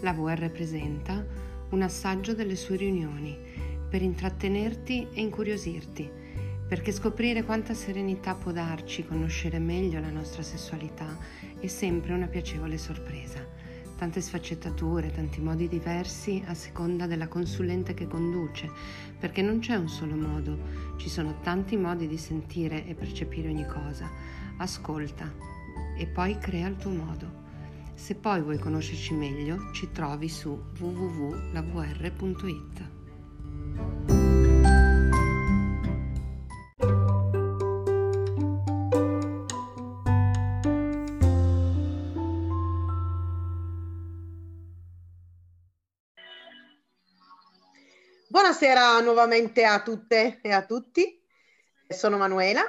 la VR presenta un assaggio delle sue riunioni per intrattenerti e incuriosirti, perché scoprire quanta serenità può darci conoscere meglio la nostra sessualità è sempre una piacevole sorpresa. Tante sfaccettature, tanti modi diversi a seconda della consulente che conduce, perché non c'è un solo modo, ci sono tanti modi di sentire e percepire ogni cosa. Ascolta e poi crea il tuo modo. Se poi vuoi conoscerci meglio, ci trovi su www.lavr.it. Buonasera nuovamente a tutte e a tutti. Sono Manuela,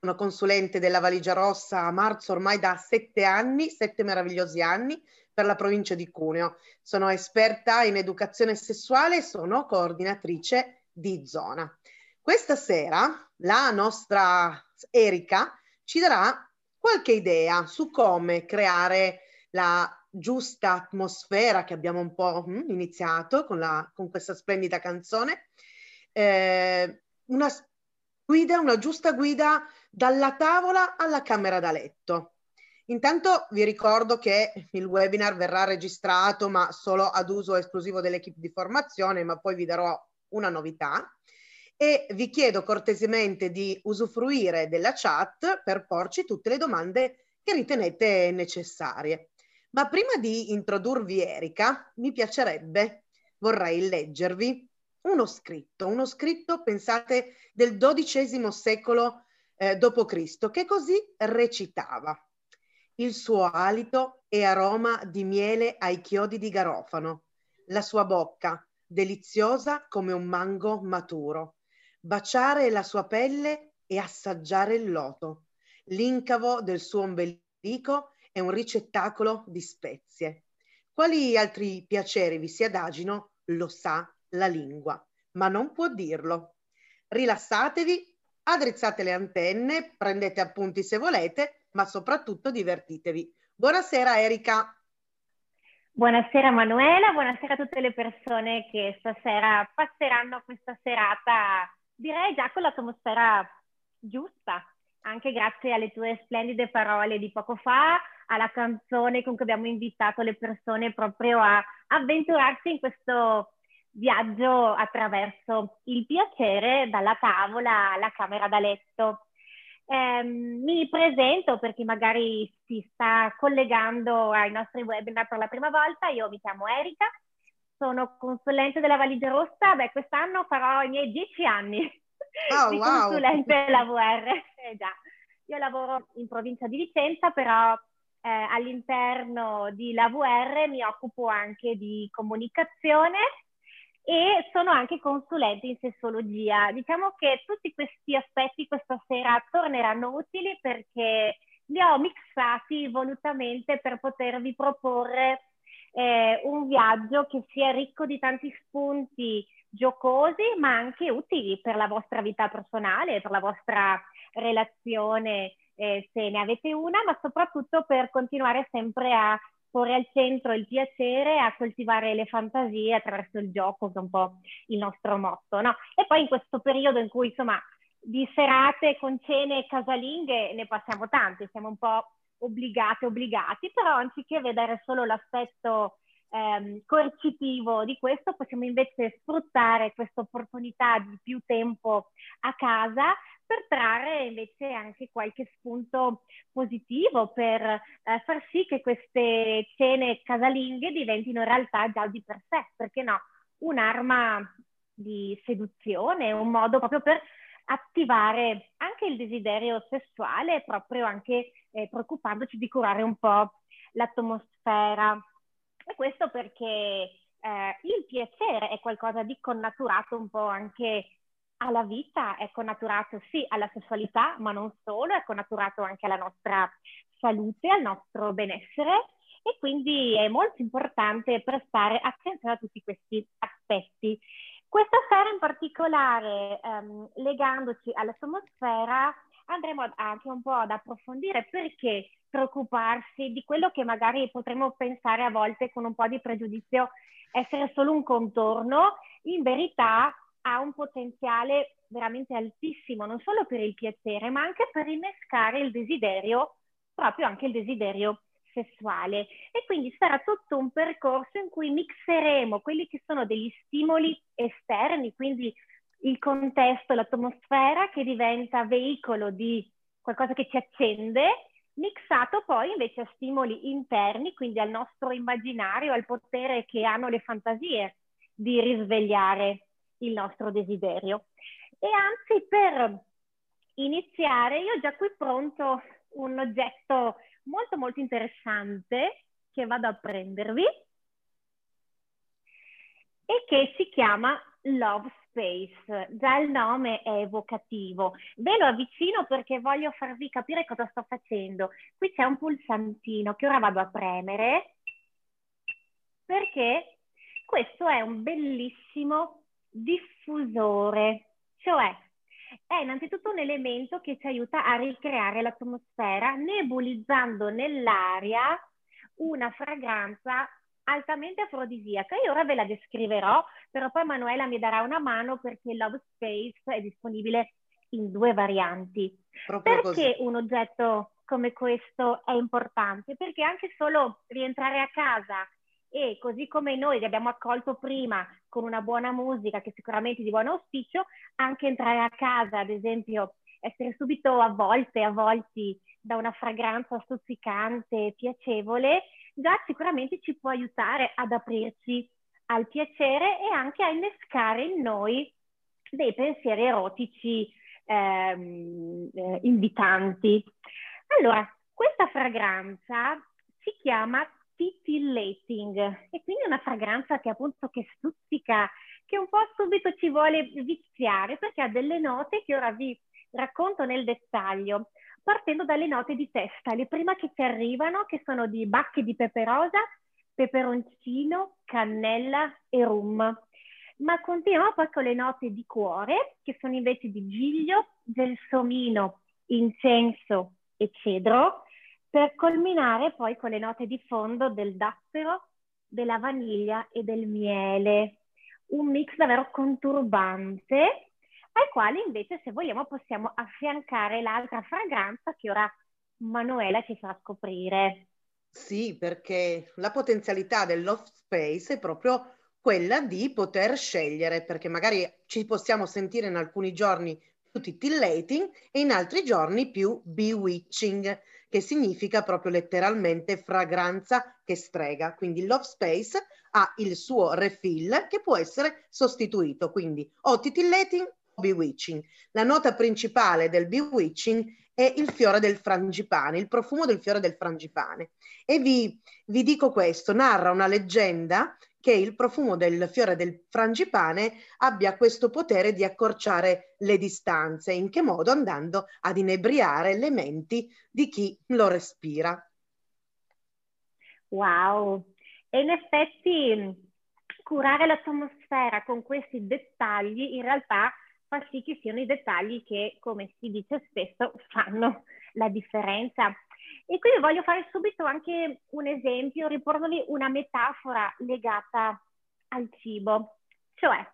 sono consulente della Valigia Rossa a marzo ormai da sette anni, sette meravigliosi anni per la provincia di Cuneo. Sono esperta in educazione sessuale e sono coordinatrice di zona. Questa sera la nostra Erika ci darà qualche idea su come creare la giusta atmosfera che abbiamo un po' hm, iniziato con, la, con, questa splendida canzone. Eh, una guida, una giusta guida dalla tavola alla camera da letto. Intanto vi ricordo che il webinar verrà registrato ma solo ad uso esclusivo dell'equipe di formazione, ma poi vi darò una novità e vi chiedo cortesemente di usufruire della chat per porci tutte le domande che ritenete necessarie. Ma prima di introdurvi Erika, mi piacerebbe, vorrei leggervi uno scritto, uno scritto, pensate, del XII secolo eh, d.C., che così recitava. Il suo alito è aroma di miele ai chiodi di garofano, la sua bocca deliziosa come un mango maturo, baciare la sua pelle e assaggiare il loto. L'incavo del suo ombelico è un ricettacolo di spezie. Quali altri piaceri vi si adagino lo sa la lingua, ma non può dirlo. Rilassatevi, addrizzate le antenne, prendete appunti se volete, ma soprattutto divertitevi. Buonasera Erika. Buonasera Manuela, buonasera a tutte le persone che stasera passeranno questa serata, direi già con l'atmosfera giusta, anche grazie alle tue splendide parole di poco fa, alla canzone con cui abbiamo invitato le persone proprio a avventurarsi in questo viaggio attraverso il piacere dalla tavola alla camera da letto. Eh, mi presento per chi magari si sta collegando ai nostri webinar per la prima volta. Io mi chiamo Erika, sono consulente della Valigia Rossa. Beh, quest'anno farò i miei dieci anni oh, di wow. consulente della VR. Eh, già. Io lavoro in provincia di Vicenza, però eh, all'interno di la VR mi occupo anche di comunicazione e sono anche consulente in sessologia. Diciamo che tutti questi aspetti questa sera torneranno utili perché li ho mixati volutamente per potervi proporre eh, un viaggio che sia ricco di tanti spunti giocosi ma anche utili per la vostra vita personale, per la vostra relazione eh, se ne avete una, ma soprattutto per continuare sempre a porre al centro il piacere a coltivare le fantasie attraverso il gioco, che è un po' il nostro motto, no? E poi in questo periodo in cui, insomma, di serate con cene casalinghe ne passiamo tante, siamo un po' obbligate, obbligati, però anziché vedere solo l'aspetto ehm, coercitivo di questo, possiamo invece sfruttare questa opportunità di più tempo a casa per trarre invece anche qualche spunto positivo per eh, far sì che queste cene casalinghe diventino in realtà già di per sé, perché no, un'arma di seduzione, un modo proprio per attivare anche il desiderio sessuale, proprio anche eh, preoccupandoci di curare un po' l'atmosfera. E questo perché eh, il piacere è qualcosa di connaturato un po' anche alla vita, è connaturato sì alla sessualità, ma non solo, è connaturato anche alla nostra salute, al nostro benessere e quindi è molto importante prestare attenzione a tutti questi aspetti. Questa sera in particolare, ehm, legandoci all'atmosfera, andremo anche un po' ad approfondire perché preoccuparsi di quello che magari potremmo pensare a volte con un po' di pregiudizio essere solo un contorno, in verità ha un potenziale veramente altissimo, non solo per il piacere, ma anche per innescare il desiderio, proprio anche il desiderio sessuale. E quindi sarà tutto un percorso in cui mixeremo quelli che sono degli stimoli esterni, quindi il contesto, l'atmosfera che diventa veicolo di qualcosa che ci accende, mixato poi invece a stimoli interni, quindi al nostro immaginario, al potere che hanno le fantasie di risvegliare il nostro desiderio. E anzi, per iniziare, io ho già qui pronto un oggetto molto molto interessante che vado a prendervi e che si chiama Love Space. Già il nome è evocativo. Ve lo avvicino perché voglio farvi capire cosa sto facendo. Qui c'è un pulsantino che ora vado a premere perché questo è un bellissimo diffusore, cioè è innanzitutto un elemento che ci aiuta a ricreare l'atmosfera nebulizzando nell'aria una fragranza altamente afrodisiaca. Io ora ve la descriverò, però poi Manuela mi darà una mano perché Love Space è disponibile in due varianti. Proprio perché così. un oggetto come questo è importante? Perché anche solo rientrare a casa e così come noi che abbiamo accolto prima con una buona musica che sicuramente è di buon auspicio, anche entrare a casa, ad esempio, essere subito avvolte, avvolti da una fragranza stuzzicante, piacevole, già sicuramente ci può aiutare ad aprirci al piacere e anche a innescare in noi dei pensieri erotici ehm, eh, invitanti. Allora, questa fragranza si chiama titillating. E quindi una fragranza che appunto che stuzzica, che un po' subito ci vuole viziare perché ha delle note che ora vi racconto nel dettaglio, partendo dalle note di testa, le prime che ci arrivano che sono di bacche di pepe rosa, peperoncino, cannella e rum. Ma continuiamo poi con le note di cuore, che sono invece di giglio, gelsomino, incenso e cedro, per culminare poi con le note di fondo del dattero, della vaniglia e del miele. Un mix davvero conturbante, ai quali invece, se vogliamo, possiamo affiancare l'altra fragranza che ora Manuela ci fa scoprire. Sì, perché la potenzialità del Loft Space è proprio quella di poter scegliere, perché magari ci possiamo sentire in alcuni giorni più titillating e in altri giorni più bewitching che significa proprio letteralmente fragranza che strega. Quindi Love Space ha il suo refill che può essere sostituito, quindi o titillating o bewitching. La nota principale del bewitching è il fiore del frangipane, il profumo del fiore del frangipane. E vi, vi dico questo, narra una leggenda che il profumo del fiore del frangipane abbia questo potere di accorciare le distanze. In che modo? Andando ad inebriare le menti di chi lo respira. Wow! E in effetti curare l'atmosfera con questi dettagli in realtà fa sì che siano i dettagli che, come si dice spesso, fanno la differenza. E qui voglio fare subito anche un esempio, riportarvi una metafora legata al cibo. Cioè,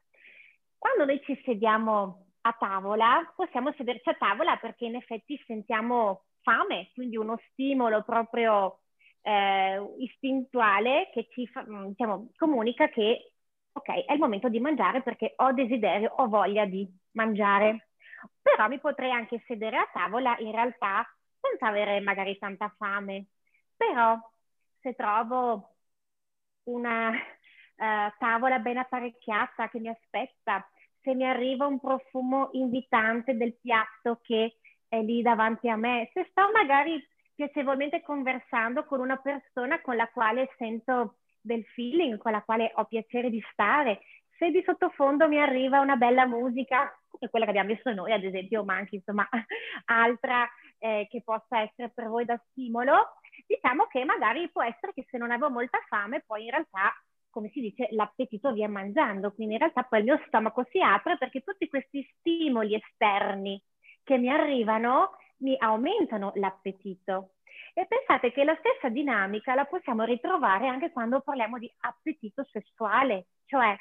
quando noi ci sediamo a tavola, possiamo sederci a tavola perché in effetti sentiamo fame, quindi uno stimolo proprio eh, istintuale che ci fa, mm, diciamo, comunica che ok, è il momento di mangiare perché ho desiderio, ho voglia di mangiare. Però mi potrei anche sedere a tavola in realtà senza avere magari tanta fame. Però se trovo una uh, tavola ben apparecchiata che mi aspetta, se mi arriva un profumo invitante del piatto che è lì davanti a me, se sto magari piacevolmente conversando con una persona con la quale sento del feeling, con la quale ho piacere di stare, se di sottofondo mi arriva una bella musica, quella che abbiamo visto noi, ad esempio, ma anche insomma altra eh, che possa essere per voi da stimolo, diciamo che magari può essere che se non avevo molta fame, poi in realtà, come si dice, l'appetito via mangiando, quindi in realtà poi il mio stomaco si apre perché tutti questi stimoli esterni che mi arrivano mi aumentano l'appetito. E pensate che la stessa dinamica la possiamo ritrovare anche quando parliamo di appetito sessuale, cioè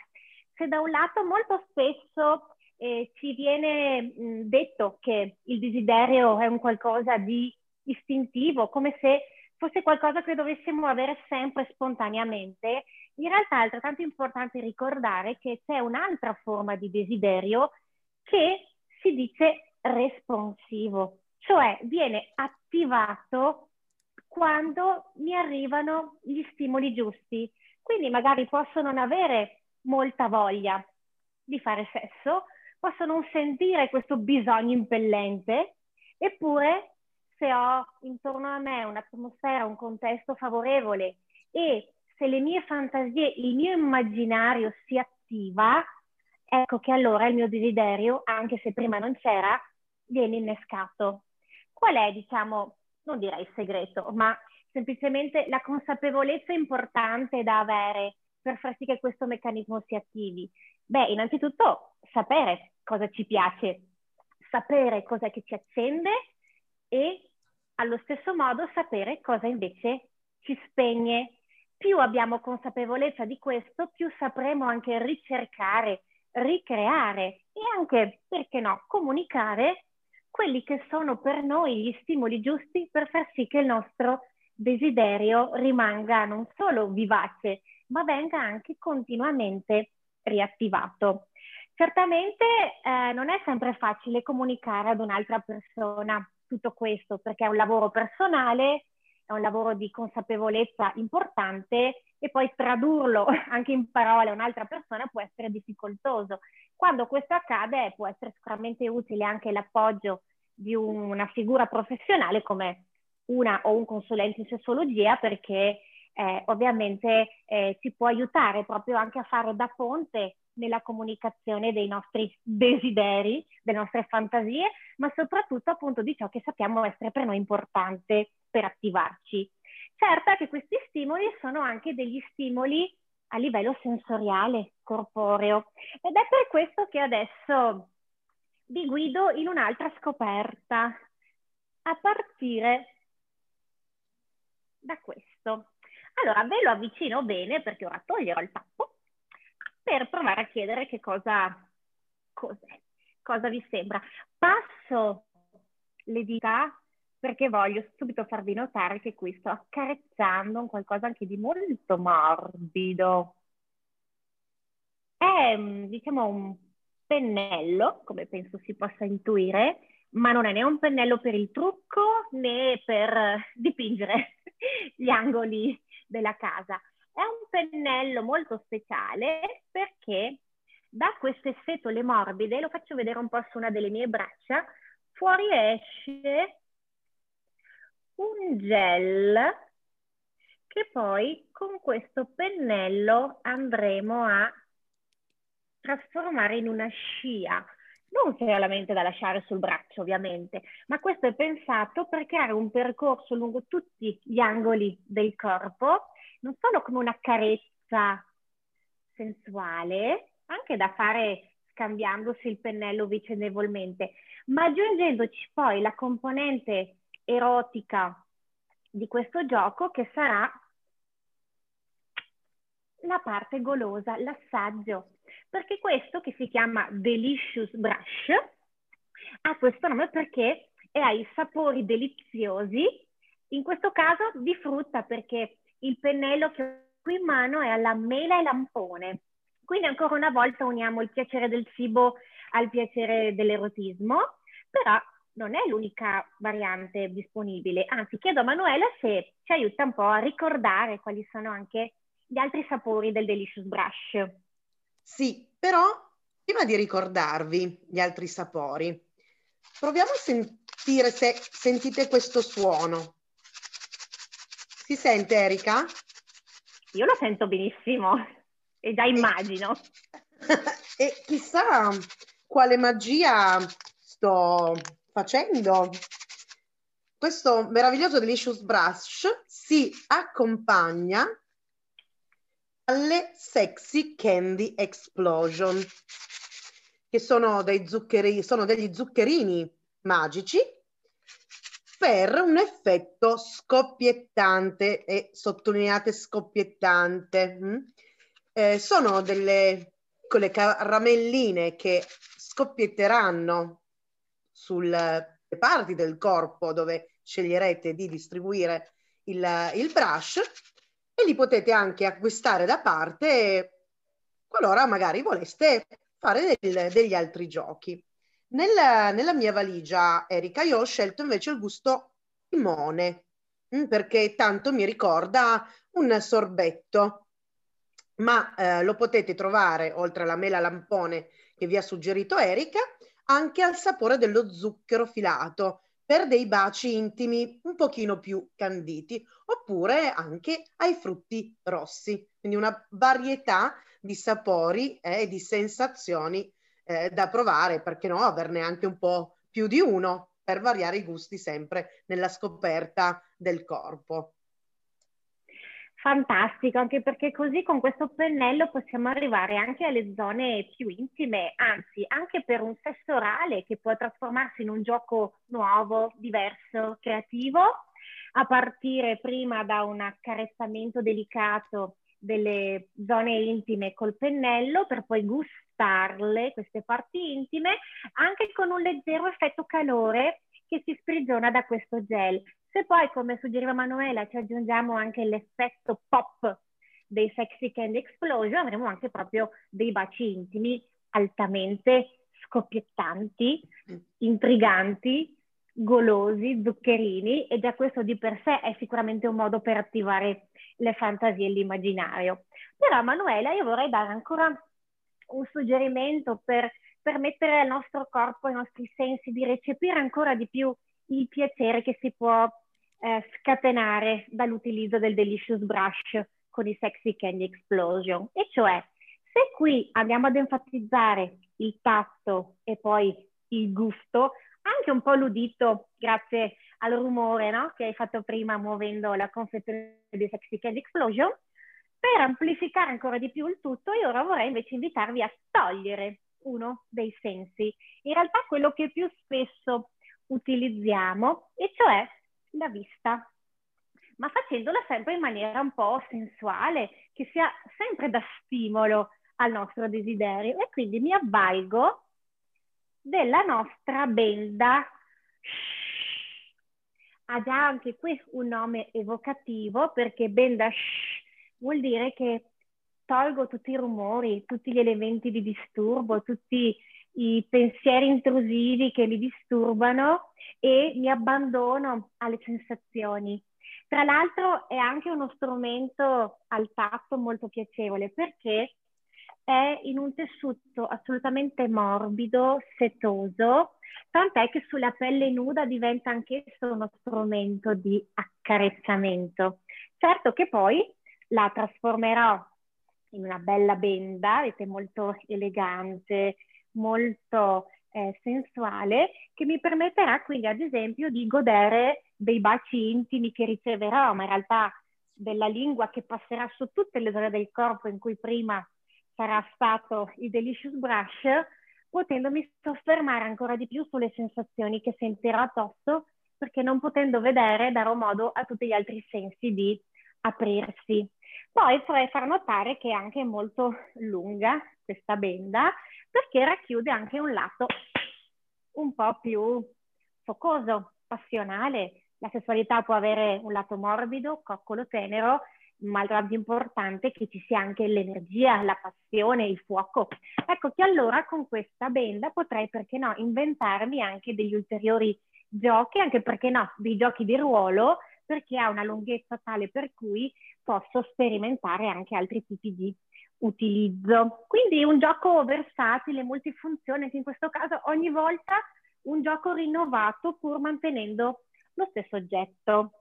se da un lato molto spesso eh, ci viene mh, detto che il desiderio è un qualcosa di istintivo, come se fosse qualcosa che dovessimo avere sempre spontaneamente, in realtà è altrettanto importante ricordare che c'è un'altra forma di desiderio che si dice responsivo, cioè viene attivato quando mi arrivano gli stimoli giusti. Quindi magari posso non avere molta voglia di fare sesso, posso non sentire questo bisogno impellente, eppure se ho intorno a me un'atmosfera, un contesto favorevole e se le mie fantasie, il mio immaginario si attiva, ecco che allora il mio desiderio, anche se prima non c'era, viene innescato. Qual è, diciamo, non direi il segreto, ma semplicemente la consapevolezza importante da avere per far sì che questo meccanismo si attivi? Beh, innanzitutto sapere cosa ci piace, sapere cosa ci accende e allo stesso modo sapere cosa invece ci spegne. Più abbiamo consapevolezza di questo, più sapremo anche ricercare, ricreare e anche, perché no, comunicare quelli che sono per noi gli stimoli giusti per far sì che il nostro desiderio rimanga non solo vivace, ma venga anche continuamente riattivato. Certamente eh, non è sempre facile comunicare ad un'altra persona tutto questo perché è un lavoro personale, è un lavoro di consapevolezza importante e poi tradurlo anche in parole a un'altra persona può essere difficoltoso. Quando questo accade può essere sicuramente utile anche l'appoggio di una figura professionale come una o un consulente in sessologia perché eh, ovviamente eh, ci può aiutare proprio anche a fare da ponte nella comunicazione dei nostri desideri, delle nostre fantasie, ma soprattutto appunto di ciò che sappiamo essere per noi importante per attivarci. Certo che questi stimoli sono anche degli stimoli a livello sensoriale, corporeo, ed è per questo che adesso vi guido in un'altra scoperta, a partire da questo. Allora, ve lo avvicino bene perché ora toglierò il tappo per provare a chiedere che cosa, cos'è, cosa vi sembra. Passo le dita perché voglio subito farvi notare che qui sto accarezzando un qualcosa anche di molto morbido. È, diciamo, un pennello, come penso si possa intuire, ma non è né un pennello per il trucco né per dipingere gli angoli della casa. Pennello molto speciale perché da queste setole morbide, lo faccio vedere un po' su una delle mie braccia, fuori esce un gel che poi con questo pennello andremo a trasformare in una scia, non solamente da lasciare sul braccio ovviamente, ma questo è pensato per creare un percorso lungo tutti gli angoli del corpo non solo come una carezza sensuale, anche da fare scambiandosi il pennello vicendevolmente, ma aggiungendoci poi la componente erotica di questo gioco che sarà la parte golosa, l'assaggio. Perché questo che si chiama Delicious Brush ha questo nome perché ha i sapori deliziosi, in questo caso di frutta perché il pennello che ho qui in mano è alla mela e lampone. Quindi ancora una volta uniamo il piacere del cibo al piacere dell'erotismo, però non è l'unica variante disponibile. Anzi, chiedo a Manuela se ci aiuta un po' a ricordare quali sono anche gli altri sapori del Delicious Brush. Sì, però prima di ricordarvi gli altri sapori, proviamo a sentire se sentite questo suono. Si sente Erika? Io lo sento benissimo e già immagino. e chissà quale magia sto facendo. Questo meraviglioso Delicious Brush si accompagna alle Sexy Candy Explosion, che sono, dei zuccheri, sono degli zuccherini magici per un effetto scoppiettante e sottolineate scoppiettante. Mm? Eh, sono delle piccole caramelline che scoppietteranno sulle parti del corpo dove sceglierete di distribuire il, il brush e li potete anche acquistare da parte qualora magari voleste fare del, degli altri giochi. Nella, nella, mia valigia, Erika, io ho scelto invece il gusto limone, mm, perché tanto mi ricorda un sorbetto, ma eh, lo potete trovare, oltre alla mela lampone che vi ha suggerito Erika, anche al sapore dello zucchero filato, per dei baci intimi un pochino più canditi, oppure anche ai frutti rossi, quindi una varietà di sapori e eh, di sensazioni eh, da provare, perché no, averne anche un po' più di uno per variare i gusti sempre nella scoperta del corpo. Fantastico, anche perché così con questo pennello possiamo arrivare anche alle zone più intime, anzi anche per un sesso orale che può trasformarsi in un gioco nuovo, diverso, creativo, a partire prima da un accarezzamento delicato delle zone intime col pennello per poi gustarle, queste parti intime, anche con un leggero effetto calore che si sprigiona da questo gel. Se poi, come suggeriva Manuela, ci aggiungiamo anche l'effetto pop dei Sexy Candy Explosion, avremo anche proprio dei baci intimi altamente scoppiettanti, intriganti, golosi, zuccherini e già questo di per sé è sicuramente un modo per attivare le fantasie e l'immaginario. Però Manuela io vorrei dare ancora un suggerimento per permettere al nostro corpo, ai nostri sensi di recepire ancora di più il piacere che si può eh, scatenare dall'utilizzo del Delicious Brush con i Sexy Candy Explosion. E cioè, se qui andiamo ad enfatizzare il tatto e poi il gusto, anche un po' l'udito grazie al rumore no? che hai fatto prima muovendo la confezione di Sexy Candy Explosion, per amplificare ancora di più il tutto, io ora vorrei invece invitarvi a togliere uno dei sensi, in realtà quello che più spesso utilizziamo, e cioè la vista, ma facendola sempre in maniera un po' sensuale, che sia sempre da stimolo al nostro desiderio. E quindi mi avvalgo della nostra benda. Ha già anche qui un nome evocativo perché benda vuol dire che tolgo tutti i rumori, tutti gli elementi di disturbo, tutti i pensieri intrusivi che mi disturbano e mi abbandono alle sensazioni. Tra l'altro è anche uno strumento al tatto molto piacevole perché è in un tessuto assolutamente morbido, setoso, tant'è che sulla pelle nuda diventa anch'esso uno strumento di accarezzamento. Certo che poi la trasformerò in una bella benda, vedete, molto elegante, molto eh, sensuale che mi permetterà quindi ad esempio di godere dei baci intimi che riceverò, ma in realtà della lingua che passerà su tutte le zone del corpo in cui prima sarà stato il delicious brush, potendomi soffermare ancora di più sulle sensazioni che sentirò addosso, perché non potendo vedere darò modo a tutti gli altri sensi di aprirsi. Poi vorrei far notare che è anche molto lunga questa benda perché racchiude anche un lato un po' più focoso, passionale. La sessualità può avere un lato morbido, coccolo, tenero, ma altrettanto importante che ci sia anche l'energia, la passione, il fuoco. Ecco che allora con questa benda potrei, perché no, inventarmi anche degli ulteriori giochi, anche perché no, dei giochi di ruolo, perché ha una lunghezza tale per cui posso sperimentare anche altri tipi di utilizzo. Quindi un gioco versatile, multifunzione, che in questo caso ogni volta un gioco rinnovato pur mantenendo lo stesso oggetto.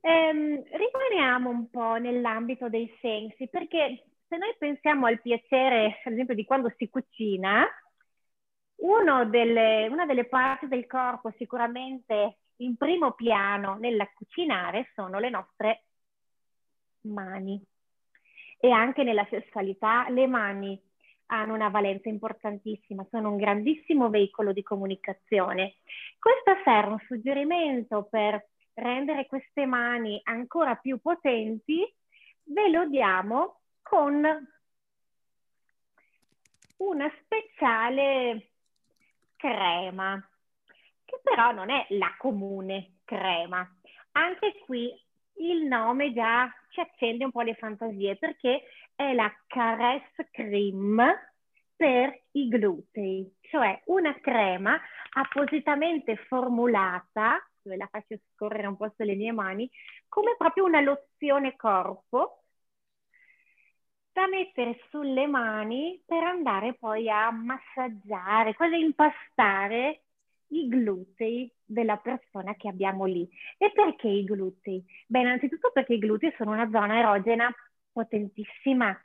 Ehm, rimaniamo un po' nell'ambito dei sensi, perché se noi pensiamo al piacere, ad esempio, di quando si cucina, delle, una delle parti del corpo sicuramente in primo piano nella cucinare sono le nostre mani e anche nella sessualità le mani hanno una valenza importantissima, sono un grandissimo veicolo di comunicazione. Questo sarà un suggerimento per rendere queste mani ancora più potenti, ve lo diamo con una speciale crema, che però non è la comune crema. Anche qui il nome già ci accende un po' le fantasie perché è la Caress Cream per i glutei, cioè una crema appositamente formulata, ve la faccio scorrere un po' sulle mie mani, come proprio una lozione corpo da mettere sulle mani per andare poi a massaggiare, quasi impastare i glutei della persona che abbiamo lì. E perché i glutei? Beh, innanzitutto perché i glutei sono una zona erogena potentissima,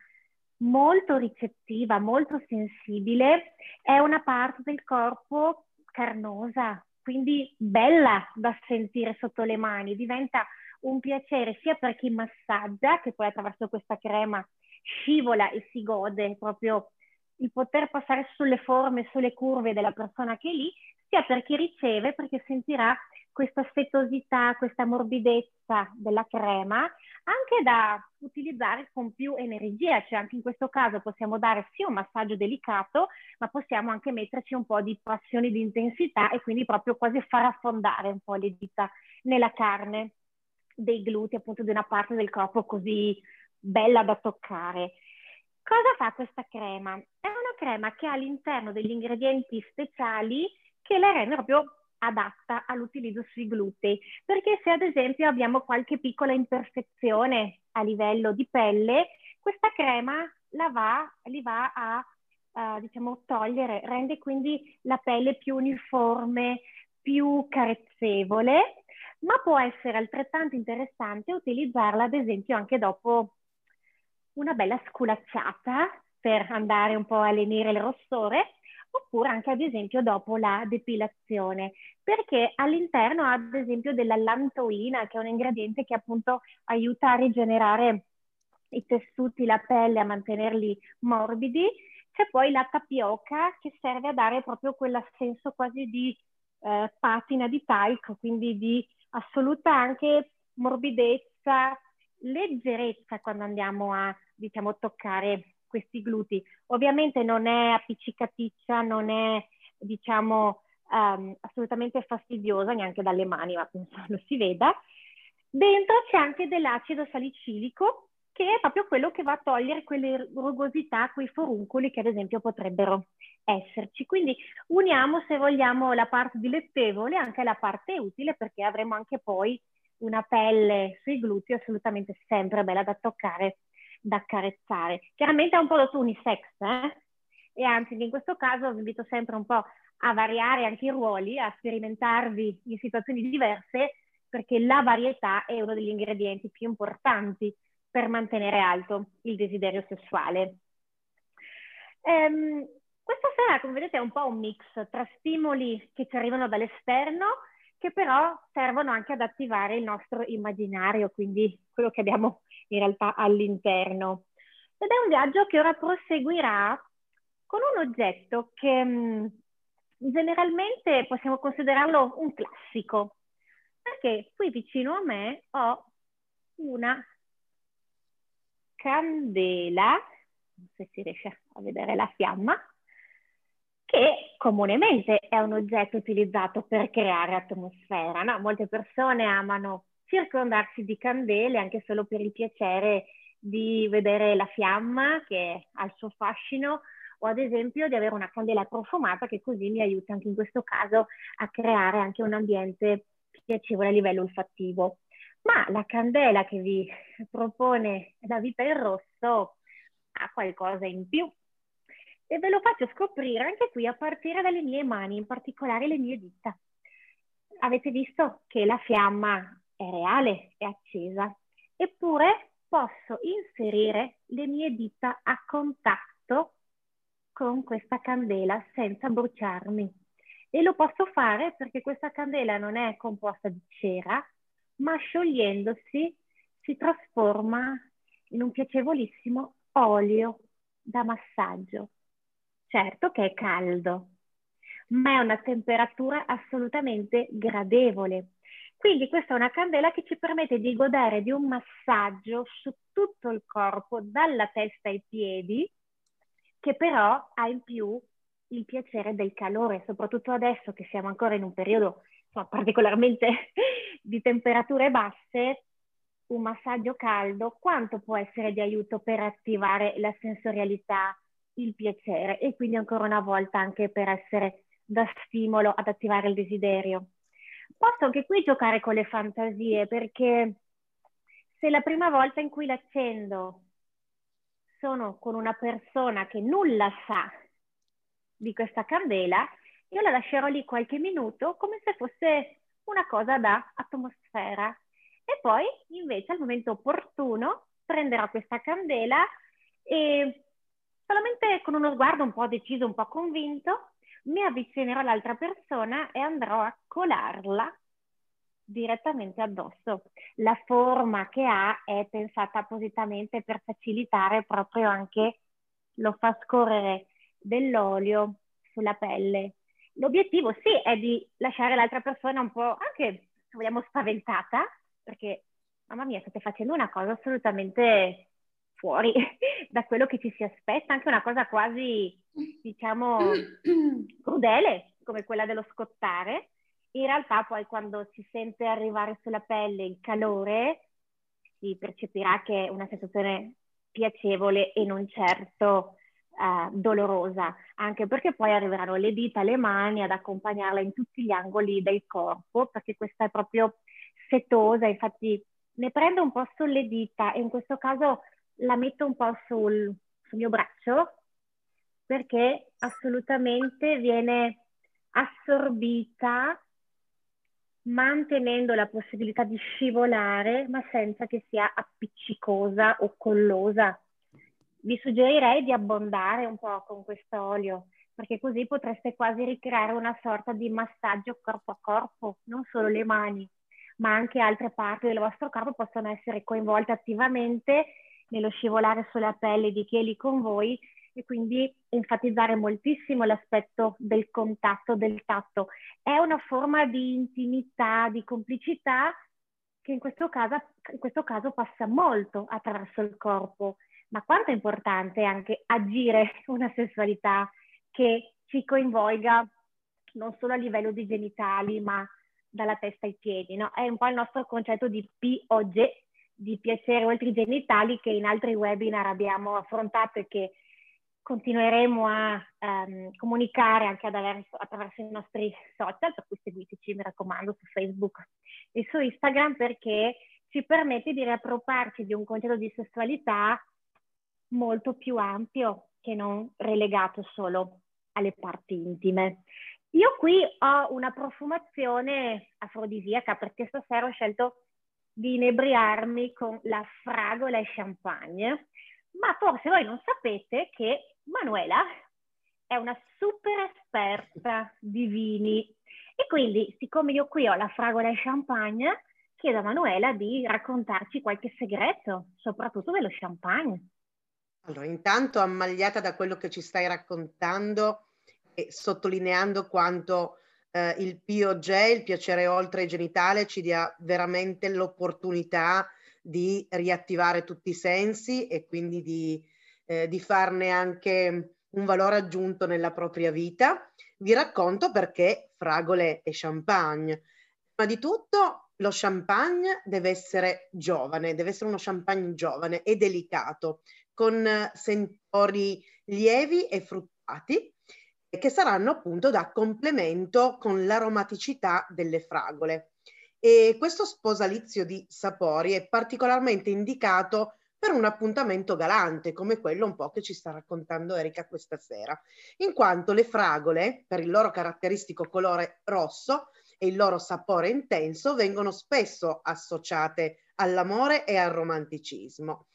molto ricettiva, molto sensibile, è una parte del corpo carnosa, quindi bella da sentire sotto le mani, diventa un piacere sia per chi massaggia, che poi attraverso questa crema scivola e si gode proprio il poter passare sulle forme, sulle curve della persona che è lì, sia per chi riceve perché sentirà questa setosità, questa morbidezza della crema, anche da utilizzare con più energia, cioè anche in questo caso possiamo dare sia un massaggio delicato, ma possiamo anche metterci un po' di passione, di intensità e quindi proprio quasi far affondare un po' le dita nella carne dei glutei, appunto di una parte del corpo così bella da toccare. Cosa fa questa crema? È una crema che ha all'interno degli ingredienti speciali che la rende proprio adatta all'utilizzo sui glutei, perché se ad esempio abbiamo qualche piccola imperfezione a livello di pelle, questa crema la va, li va a uh, diciamo, togliere, rende quindi la pelle più uniforme, più carezzevole, ma può essere altrettanto interessante utilizzarla ad esempio anche dopo una bella sculacciata per andare un po' a lenire il rossore oppure anche ad esempio dopo la depilazione, perché all'interno ad esempio della lantoina, che è un ingrediente che appunto aiuta a rigenerare i tessuti, la pelle, a mantenerli morbidi. C'è poi la tapioca che serve a dare proprio quell'assenso quasi di eh, patina di talco, quindi di assoluta anche morbidezza, leggerezza quando andiamo a diciamo toccare questi glutei. Ovviamente non è appiccicaticcia, non è diciamo um, assolutamente fastidiosa neanche dalle mani, ma penso lo si veda. Dentro c'è anche dell'acido salicilico che è proprio quello che va a togliere quelle rugosità, quei foruncoli che ad esempio potrebbero esserci. Quindi uniamo, se vogliamo, la parte dilettevole anche la parte utile perché avremo anche poi una pelle sui glutei assolutamente sempre bella da toccare da accarezzare. Chiaramente è un prodotto unisex, eh? e anzi in questo caso vi invito sempre un po' a variare anche i ruoli, a sperimentarvi in situazioni diverse, perché la varietà è uno degli ingredienti più importanti per mantenere alto il desiderio sessuale. Ehm, questa sera, come vedete, è un po' un mix tra stimoli che ci arrivano dall'esterno che però servono anche ad attivare il nostro immaginario, quindi quello che abbiamo in realtà all'interno. Ed è un viaggio che ora proseguirà con un oggetto che mm, generalmente possiamo considerarlo un classico, perché qui vicino a me ho una candela, non so se si riesce a vedere la fiamma, che comunemente è un oggetto utilizzato per creare atmosfera. No? Molte persone amano circondarsi di candele anche solo per il piacere di vedere la fiamma che ha il suo fascino o ad esempio di avere una candela profumata che così mi aiuta anche in questo caso a creare anche un ambiente piacevole a livello olfattivo. Ma la candela che vi propone la vita in rosso ha qualcosa in più e ve lo faccio scoprire anche qui a partire dalle mie mani, in particolare le mie dita. Avete visto che la fiamma è reale, è accesa, eppure posso inserire le mie dita a contatto con questa candela senza bruciarmi. E lo posso fare perché questa candela non è composta di cera, ma sciogliendosi si trasforma in un piacevolissimo olio da massaggio certo che è caldo, ma è una temperatura assolutamente gradevole. Quindi questa è una candela che ci permette di godere di un massaggio su tutto il corpo, dalla testa ai piedi, che però ha in più il piacere del calore, soprattutto adesso che siamo ancora in un periodo insomma, particolarmente di temperature basse, un massaggio caldo, quanto può essere di aiuto per attivare la sensorialità, il piacere e quindi ancora una volta anche per essere da stimolo ad attivare il desiderio. Posso anche qui giocare con le fantasie perché se la prima volta in cui l'accendo sono con una persona che nulla sa di questa candela, io la lascerò lì qualche minuto come se fosse una cosa da atmosfera. E poi invece al momento opportuno prenderò questa candela e solamente con uno sguardo un po' deciso, un po' convinto, mi avvicinerò all'altra persona e andrò a colarla direttamente addosso. La forma che ha è pensata appositamente per facilitare proprio anche lo fa scorrere dell'olio sulla pelle. L'obiettivo sì è di lasciare l'altra persona un po' anche, se vogliamo, spaventata, perché mamma mia, state facendo una cosa assolutamente fuori da quello che ci si aspetta, anche una cosa quasi, diciamo, crudele, come quella dello scottare. In realtà poi quando si sente arrivare sulla pelle il calore, si percepirà che è una sensazione piacevole e non certo uh, dolorosa, anche perché poi arriveranno le dita, le mani ad accompagnarla in tutti gli angoli del corpo, perché questa è proprio setosa, infatti ne prendo un po' sulle dita e in questo caso la metto un po' sul, sul mio braccio perché assolutamente viene assorbita mantenendo la possibilità di scivolare ma senza che sia appiccicosa o collosa. Vi suggerirei di abbondare un po' con questo olio perché così potreste quasi ricreare una sorta di massaggio corpo a corpo, non solo le mani, ma anche altre parti del vostro corpo possono essere coinvolte attivamente nello scivolare sulla pelle di chi è lì con voi e quindi enfatizzare moltissimo l'aspetto del contatto, del tatto. È una forma di intimità, di complicità che in questo caso, in questo caso passa molto attraverso il corpo. Ma quanto è importante anche agire una sessualità che ci coinvolga non solo a livello di genitali, ma dalla testa ai piedi, no? È un po' il nostro concetto di POG, di piacere oltre i genitali che in altri webinar abbiamo affrontato e che continueremo a um, comunicare anche attraverso, attraverso i nostri social, per cui seguiteci, mi raccomando, su Facebook e su Instagram perché ci permette di riappropriarci di un concetto di sessualità molto più ampio che non relegato solo alle parti intime. Io qui ho una profumazione afrodisiaca perché stasera ho scelto di inebriarmi con la fragola e champagne, ma forse voi non sapete che Manuela è una super esperta di vini e quindi siccome io qui ho la fragola e champagne, chiedo a Manuela di raccontarci qualche segreto, soprattutto dello champagne. Allora, intanto ammagliata da quello che ci stai raccontando e sottolineando quanto eh, il POG, il piacere oltre il genitale, ci dia veramente l'opportunità di riattivare tutti i sensi e quindi di, eh, di farne anche un valore aggiunto nella propria vita. Vi racconto perché fragole e champagne. Prima di tutto, lo champagne deve essere giovane, deve essere uno champagne giovane e delicato, con sentori lievi e fruttati, che saranno appunto da complemento con l'aromaticità delle fragole. E questo sposalizio di sapori è particolarmente indicato per un appuntamento galante come quello un po' che ci sta raccontando Erika questa sera, in quanto le fragole, per il loro caratteristico colore rosso e il loro sapore intenso, vengono spesso associate all'amore e al romanticismo.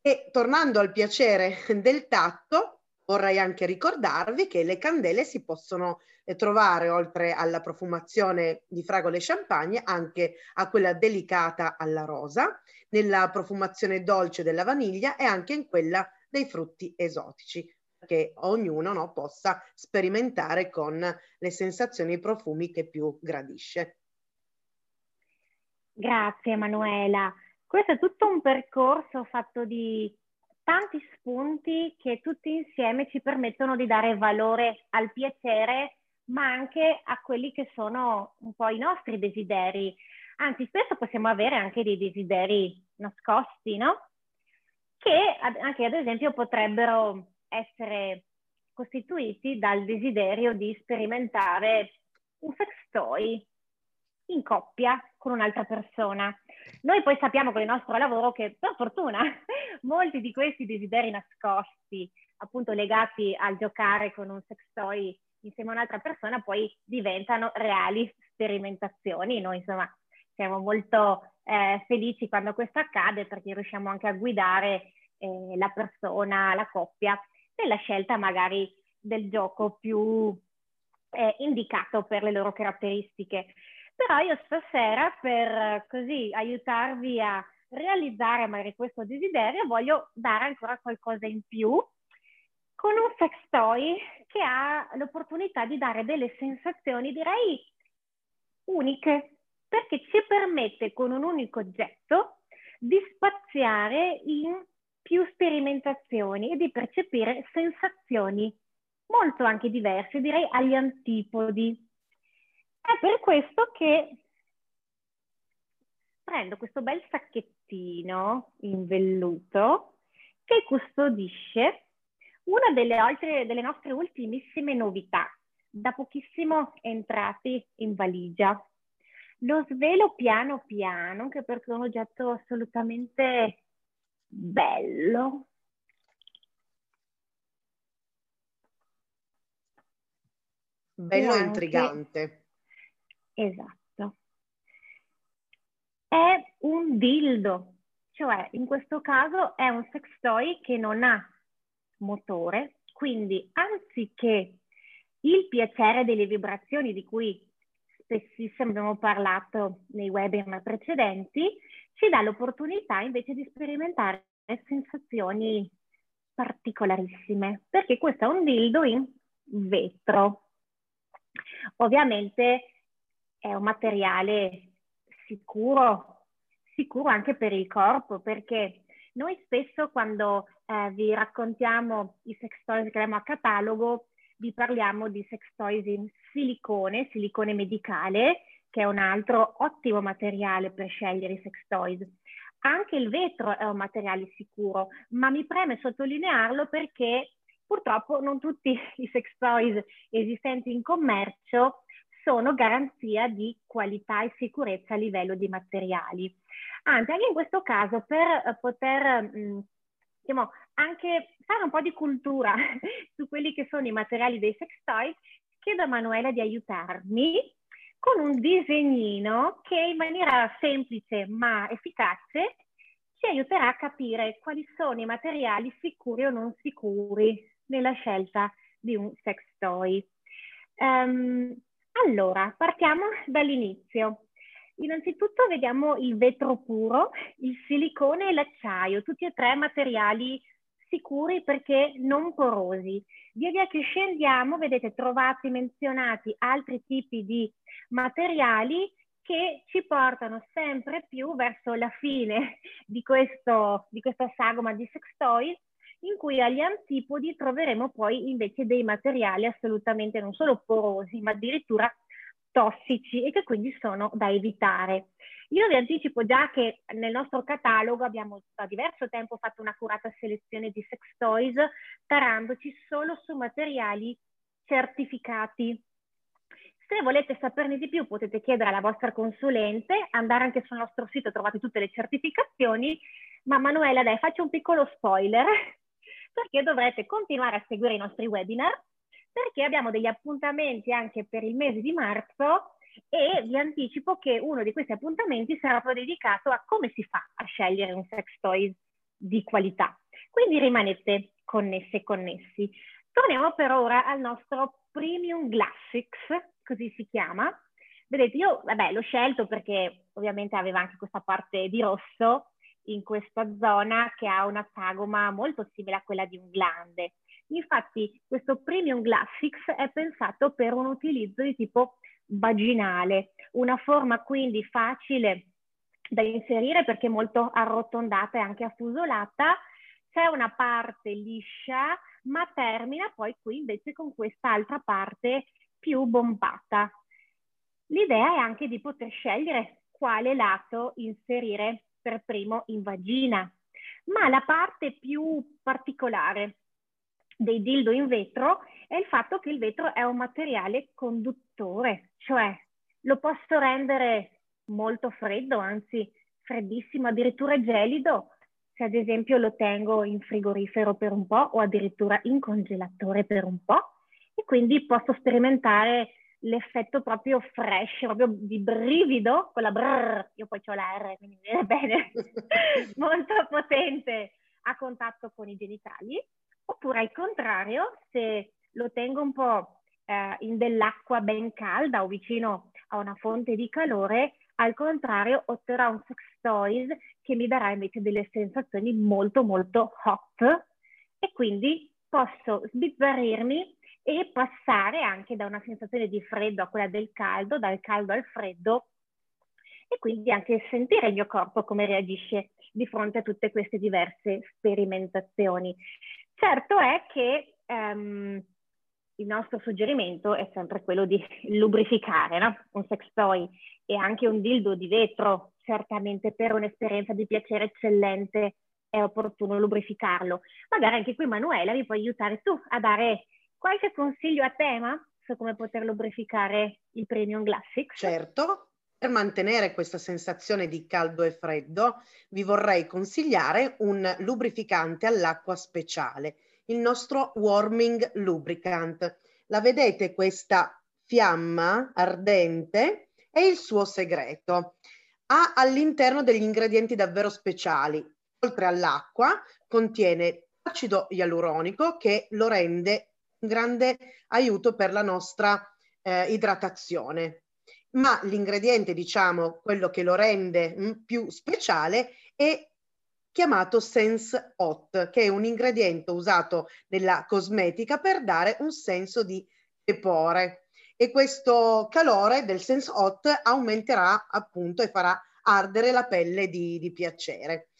E tornando al piacere del tatto, Vorrei anche ricordarvi che le candele si possono eh, trovare, oltre alla profumazione di fragole e champagne, anche a quella delicata alla rosa, nella profumazione dolce della vaniglia e anche in quella dei frutti esotici. che ognuno no, possa sperimentare con le sensazioni e i profumi che più gradisce. Grazie Emanuela. Questo è tutto un percorso fatto di tanti spunti che tutti insieme ci permettono di dare valore al piacere, ma anche a quelli che sono un po' i nostri desideri. Anzi, spesso possiamo avere anche dei desideri nascosti, no? Che anche ad esempio potrebbero essere costituiti dal desiderio di sperimentare un sex toy in coppia con un'altra persona. Noi poi sappiamo con il nostro lavoro che per fortuna molti di questi desideri nascosti, appunto legati al giocare con un sex toy insieme a un'altra persona, poi diventano reali sperimentazioni. Noi insomma siamo molto eh, felici quando questo accade perché riusciamo anche a guidare eh, la persona, la coppia, nella scelta magari del gioco più eh, indicato per le loro caratteristiche. Però io stasera, per così aiutarvi a realizzare magari questo desiderio, voglio dare ancora qualcosa in più con un sex toy che ha l'opportunità di dare delle sensazioni, direi, uniche, perché ci permette con un unico oggetto di spaziare in più sperimentazioni e di percepire sensazioni molto anche diverse, direi agli antipodi. È per questo che prendo questo bel sacchettino in velluto che custodisce una delle, altre, delle nostre ultimissime novità, da pochissimo entrati in valigia. Lo svelo piano piano, anche perché è un oggetto assolutamente bello. Bello e intrigante. Esatto. È un dildo, cioè in questo caso è un sex toy che non ha motore, quindi anziché il piacere delle vibrazioni di cui spessissimo abbiamo parlato nei webinar precedenti, ci dà l'opportunità invece di sperimentare sensazioni particolarissime, perché questo è un dildo in vetro. Ovviamente è un materiale sicuro, sicuro anche per il corpo, perché noi spesso quando eh, vi raccontiamo i sex toys che abbiamo a catalogo, vi parliamo di sex toys in silicone, silicone medicale, che è un altro ottimo materiale per scegliere i sex toys. Anche il vetro è un materiale sicuro, ma mi preme sottolinearlo perché purtroppo non tutti i sex toys esistenti in commercio sono garanzia di qualità e sicurezza a livello di materiali. Anzi, anche in questo caso, per eh, poter mh, mm, diciamo, anche fare un po' di cultura su quelli che sono i materiali dei sex toys, chiedo a Manuela di aiutarmi con un disegnino che in maniera semplice ma efficace ci aiuterà a capire quali sono i materiali sicuri o non sicuri nella scelta di un sex toy. Um, allora, partiamo dall'inizio. Innanzitutto vediamo il vetro puro, il silicone e l'acciaio, tutti e tre materiali sicuri perché non porosi. Via via che scendiamo, vedete, trovati menzionati altri tipi di materiali che ci portano sempre più verso la fine di, questo, di questa sagoma di sex toys in cui agli antipodi troveremo poi invece dei materiali assolutamente non solo porosi, ma addirittura tossici e che quindi sono da evitare. Io vi anticipo già che nel nostro catalogo abbiamo da diverso tempo fatto un'accurata selezione di sex toys, tarandoci solo su materiali certificati. Se volete saperne di più potete chiedere alla vostra consulente, andare anche sul nostro sito, trovate tutte le certificazioni, ma Manuela dai faccio un piccolo spoiler perché dovrete continuare a seguire i nostri webinar perché abbiamo degli appuntamenti anche per il mese di marzo e vi anticipo che uno di questi appuntamenti sarà proprio dedicato a come si fa a scegliere un sex toy di qualità. Quindi rimanete connessi e connessi. Torniamo per ora al nostro Premium Classics, così si chiama. Vedete, io vabbè, l'ho scelto perché ovviamente aveva anche questa parte di rosso in questa zona che ha una sagoma molto simile a quella di un glande. Infatti questo Premium Glassix è pensato per un utilizzo di tipo vaginale, una forma quindi facile da inserire perché molto arrotondata e anche affusolata. C'è una parte liscia, ma termina poi qui invece con quest'altra parte più bombata. L'idea è anche di poter scegliere quale lato inserire per primo in vagina, ma la parte più particolare dei dildo in vetro è il fatto che il vetro è un materiale conduttore, cioè lo posso rendere molto freddo, anzi freddissimo, addirittura gelido, se ad esempio lo tengo in frigorifero per un po' o addirittura in congelatore per un po' e quindi posso sperimentare l'effetto proprio fresh, proprio di brivido, con la brrr, io poi ho la R, quindi viene bene, molto potente a contatto con i genitali, oppure al contrario, se lo tengo un po' eh, in dell'acqua ben calda o vicino a una fonte di calore, al contrario otterrò un sex toys che mi darà invece delle sensazioni molto molto hot. E quindi posso sbizzarrirmi e passare anche da una sensazione di freddo a quella del caldo, dal caldo al freddo e quindi anche sentire il mio corpo come reagisce di fronte a tutte queste diverse sperimentazioni. Certo è che um, il nostro suggerimento è sempre quello di lubrificare no? un sex toy e anche un dildo di vetro, certamente per un'esperienza di piacere eccellente è opportuno lubrificarlo. Magari anche qui Manuela mi puoi aiutare tu a dare qualche consiglio a tema su come poter lubrificare il Premium Classic? Certo, per mantenere questa sensazione di caldo e freddo vi vorrei consigliare un lubrificante all'acqua speciale il nostro warming lubricant. La vedete questa fiamma ardente? È il suo segreto. Ha all'interno degli ingredienti davvero speciali. Oltre all'acqua contiene acido ialuronico che lo rende grande aiuto per la nostra eh, idratazione. Ma l'ingrediente, diciamo, quello che lo rende mh, mm, più speciale è chiamato Sense Hot, che è un ingrediente usato nella cosmetica per dare un senso di tepore. E questo calore del Sense Hot aumenterà appunto e farà ardere la pelle di, di piacere.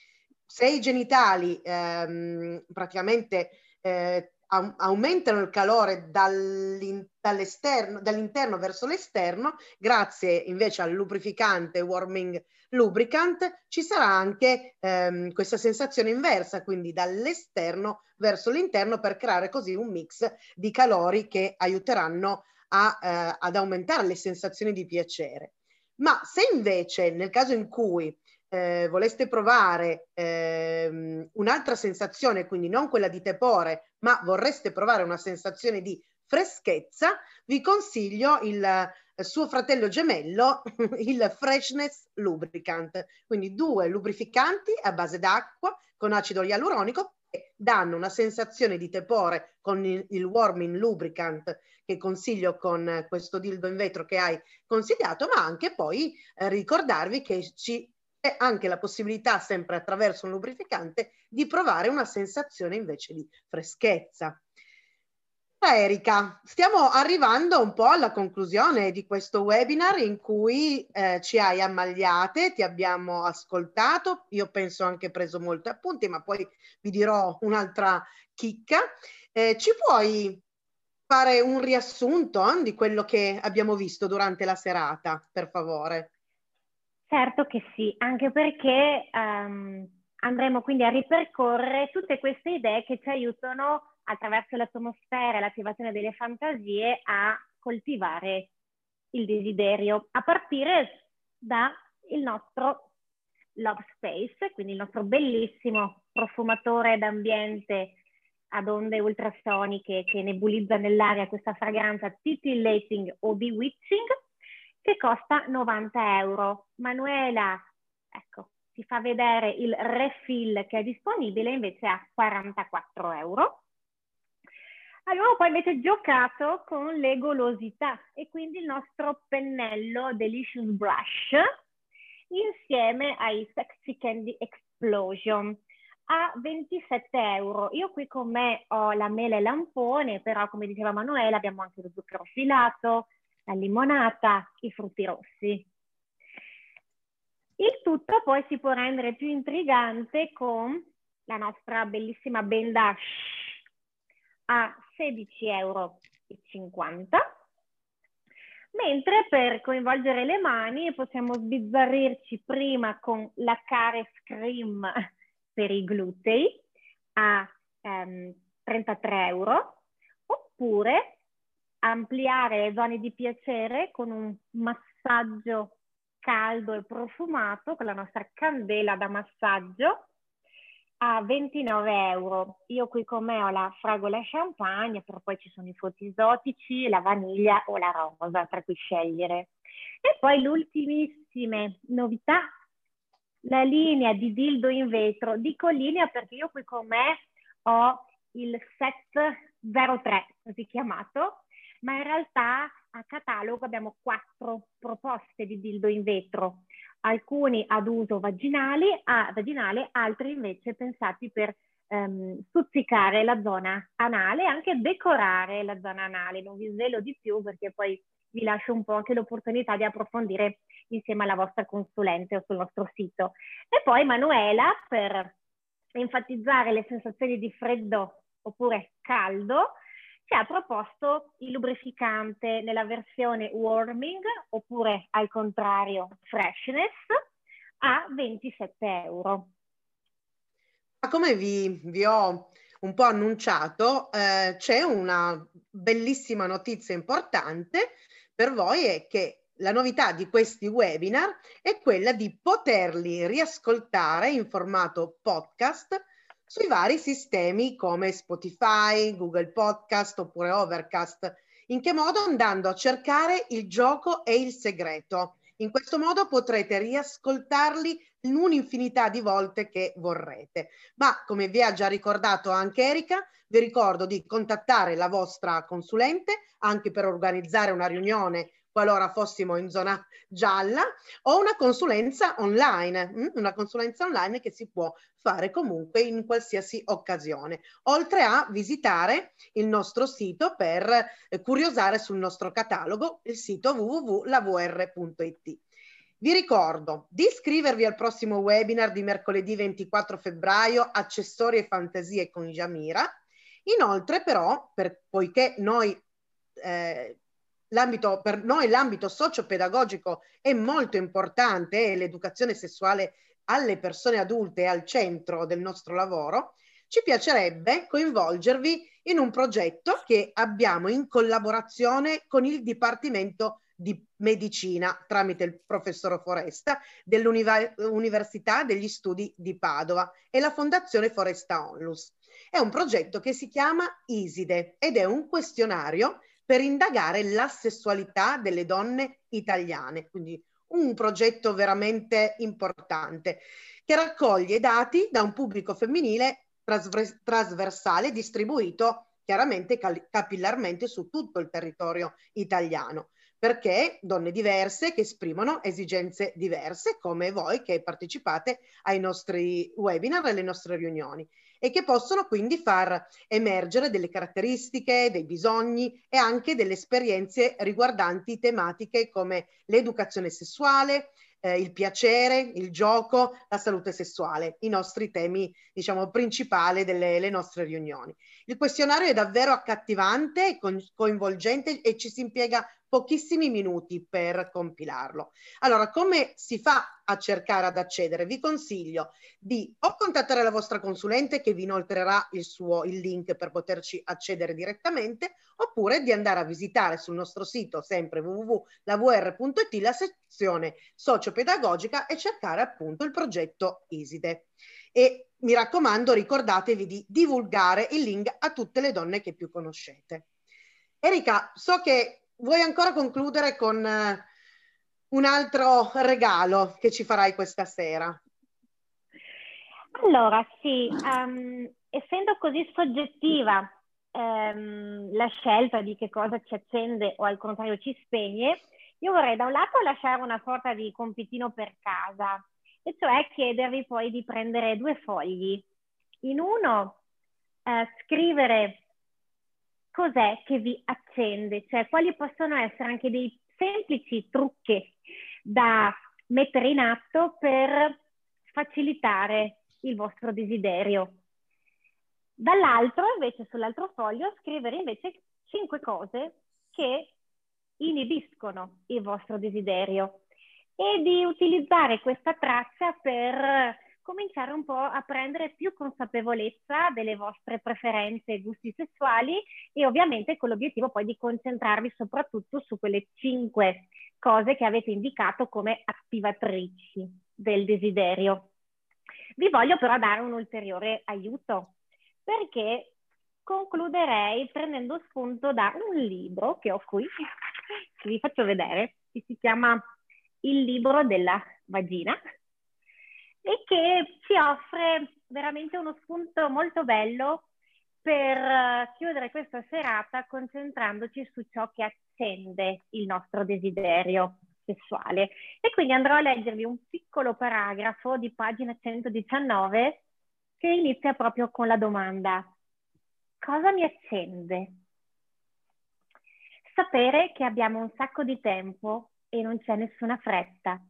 Se i genitali ehm, praticamente eh, aumentano il calore dall'esterno, dall'interno verso l'esterno, grazie invece al lubrificante warming lubricant, ci sarà anche ehm, questa sensazione inversa, quindi dall'esterno verso l'interno per creare così un mix di calori che aiuteranno a, eh, ad aumentare le sensazioni di piacere. Ma se invece nel caso in cui eh, voleste provare ehm, un'altra sensazione, quindi non quella di tepore, ma vorreste provare una sensazione di freschezza, vi consiglio il, il suo fratello gemello, il Freshness Lubricant. Quindi due lubrificanti a base d'acqua con acido ialuronico che danno una sensazione di tepore con il, il warming lubricant che consiglio con questo dildo in vetro che hai consigliato, ma anche poi eh, ricordarvi che ci anche la possibilità, sempre attraverso un lubrificante, di provare una sensazione invece di freschezza. Erika, stiamo arrivando un po' alla conclusione di questo webinar in cui eh, ci hai ammagliate, ti abbiamo ascoltato, io penso anche preso molti appunti, ma poi vi dirò un'altra chicca. Eh, ci puoi fare un riassunto eh, di quello che abbiamo visto durante la serata, per favore? Certo che sì, anche perché um, andremo quindi a ripercorrere tutte queste idee che ci aiutano attraverso l'atmosfera e l'attivazione delle fantasie a coltivare il desiderio, a partire dal nostro Love Space, quindi il nostro bellissimo profumatore d'ambiente ad onde ultrasoniche che nebulizza nell'aria questa fragranza titillating o bewitching che costa 90 euro. Manuela, ecco, ti fa vedere il refill che è disponibile invece a 44 euro. Abbiamo poi invece giocato con le golosità e quindi il nostro pennello Delicious Brush insieme ai Sexy Candy Explosion. a 27 euro. Io qui con me ho la mela e lampone, però come diceva Manuela abbiamo anche lo zucchero filato, la limonata, i frutti rossi. Il tutto poi si può rendere più intrigante con la nostra bellissima benda a 16,50 euro. Mentre per coinvolgere le mani possiamo sbizzarrirci prima con la Cares Cream per i glutei a ehm, 33 euro oppure ampliare le zone di piacere con un massaggio caldo e profumato con la nostra candela da massaggio a 29 euro. Io qui con me ho la fragola champagne, però poi ci sono i frutti esotici, la vaniglia o la rosa, tra cui scegliere. E poi l'ultimissime novità, la linea di dildo in vetro. Dico linea perché io qui con me ho il set 03, così chiamato, ma in realtà a catalogo abbiamo quattro proposte di dildo in vetro, alcuni ad uso vaginale, a, vaginale altri invece pensati per ehm, stuzzicare la zona anale e anche decorare la zona anale. Non vi svelo di più perché poi vi lascio un po' anche l'opportunità di approfondire insieme alla vostra consulente o sul nostro sito. E poi Manuela per enfatizzare le sensazioni di freddo oppure caldo ci ha proposto il lubrificante nella versione warming oppure al contrario freshness a 27 euro. Ma come vi, vi ho un po' annunciato, eh, c'è una bellissima notizia importante per voi è che la novità di questi webinar è quella di poterli riascoltare in formato podcast sui vari sistemi come Spotify, Google Podcast oppure Overcast. In che modo? Andando a cercare il gioco e il segreto. In questo modo potrete riascoltarli in un'infinità di volte che vorrete. Ma come vi ha già ricordato anche Erika, vi ricordo di contattare la vostra consulente anche per organizzare una riunione qualora fossimo in zona gialla, o una consulenza online, mm? una consulenza online che si può fare comunque in qualsiasi occasione, oltre a visitare il nostro sito per eh, curiosare sul nostro catalogo, il sito www.lavr.it. Vi ricordo di iscrivervi al prossimo webinar di mercoledì 24 febbraio, accessori e fantasie con Jamira. Inoltre però, per, poiché noi eh, l'ambito, per noi l'ambito socio-pedagogico è molto importante e l'educazione sessuale alle persone adulte è al centro del nostro lavoro, ci piacerebbe coinvolgervi in un progetto che abbiamo in collaborazione con il Dipartimento di Medicina tramite il professor Foresta dell'Università degli Studi di Padova e la Fondazione Foresta Onlus. È un progetto che si chiama ISIDE ed è un questionario per indagare la sessualità delle donne italiane, quindi un progetto veramente importante che raccoglie dati da un pubblico femminile trasver- trasversale distribuito chiaramente capillarmente su tutto il territorio italiano. Perché donne diverse che esprimono esigenze diverse come voi che partecipate ai nostri webinar e alle nostre riunioni e che possono quindi far emergere delle caratteristiche, dei bisogni e anche delle esperienze riguardanti tematiche come l'educazione sessuale, eh, il piacere, il gioco, la salute sessuale, i nostri temi, diciamo, principali delle nostre riunioni. Il questionario è davvero accattivante, coinvolgente e ci si impiega pochissimi minuti per compilarlo. Allora, come si fa a cercare ad accedere? Vi consiglio di o contattare la vostra consulente che vi inoltrerà il, suo, il link per poterci accedere direttamente, oppure di andare a visitare sul nostro sito, sempre www.lavr.it, la sezione sociopedagogica e cercare appunto il progetto ISIDE. E mi raccomando, ricordatevi di divulgare il link a tutte le donne che più conoscete. Erika, so che vuoi ancora concludere con eh, un altro regalo che ci farai questa sera? Allora, sì, um, essendo così soggettiva um, la scelta di che cosa ci accende o al contrario ci spegne, io vorrei da un lato lasciare una sorta di compitino per casa, e cioè chiedervi poi di prendere due fogli In uno, eh, scrivere cos'è che vi accende, cioè quali possono essere anche dei semplici trucchi da mettere in atto per facilitare il vostro desiderio. Dall'altro, invece, sull'altro foglio, scrivere invece cinque cose che inibiscono il vostro desiderio e di utilizzare questa traccia per cominciare un po' a prendere più consapevolezza delle vostre preferenze e gusti sessuali e ovviamente con l'obiettivo poi di concentrarvi soprattutto su quelle cinque cose che avete indicato come attivatrici del desiderio. Vi voglio però dare un ulteriore aiuto perché concluderei prendendo spunto da un libro che ho qui, che vi faccio vedere, che si chiama Il libro della vagina e che ci offre veramente uno spunto molto bello per eh, chiudere questa serata concentrandoci su ciò che accende il nostro desiderio sessuale. E quindi andrò a leggervi un piccolo paragrafo di pagina 119 che inizia proprio con la domanda cosa mi accende? Sapere che abbiamo un sacco di tempo e non c'è nessuna fretta.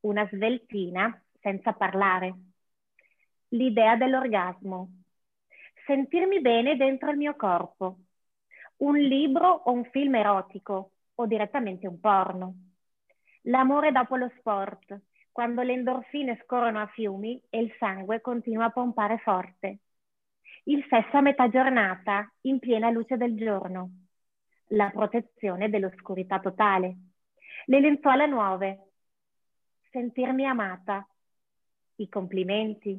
Una sveltina senza parlare. L'idea dell'orgasmo. Sentirmi bene dentro il mio corpo. Un libro o un film erotico o direttamente un porno. L'amore dopo lo sport, quando le endorfine scorrono a fiumi e il sangue continua a pompare forte il sesso a metà giornata, in piena luce del giorno, la protezione dell'oscurità totale, le lenzuola nuove, sentirmi amata, i complimenti,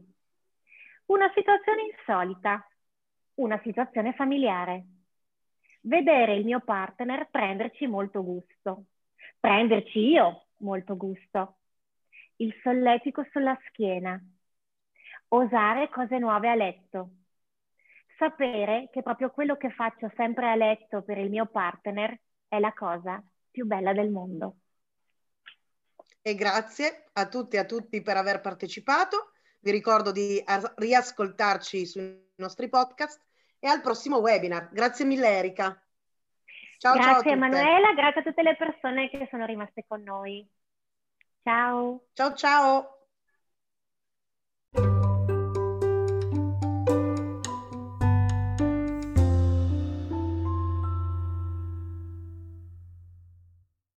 una situazione insolita, una situazione familiare, vedere il mio partner prenderci molto gusto, prenderci io molto gusto, il solletico sulla schiena, osare cose nuove a letto, sapere che proprio quello che faccio sempre a letto per il mio partner è la cosa più bella del mondo. E grazie a tutti e a tutti per aver partecipato. Vi ricordo di riascoltarci sui nostri podcast e al prossimo webinar. Grazie mille Erika. Ciao, grazie ciao Emanuela, grazie a tutte le persone che sono rimaste con noi. Ciao. Ciao ciao.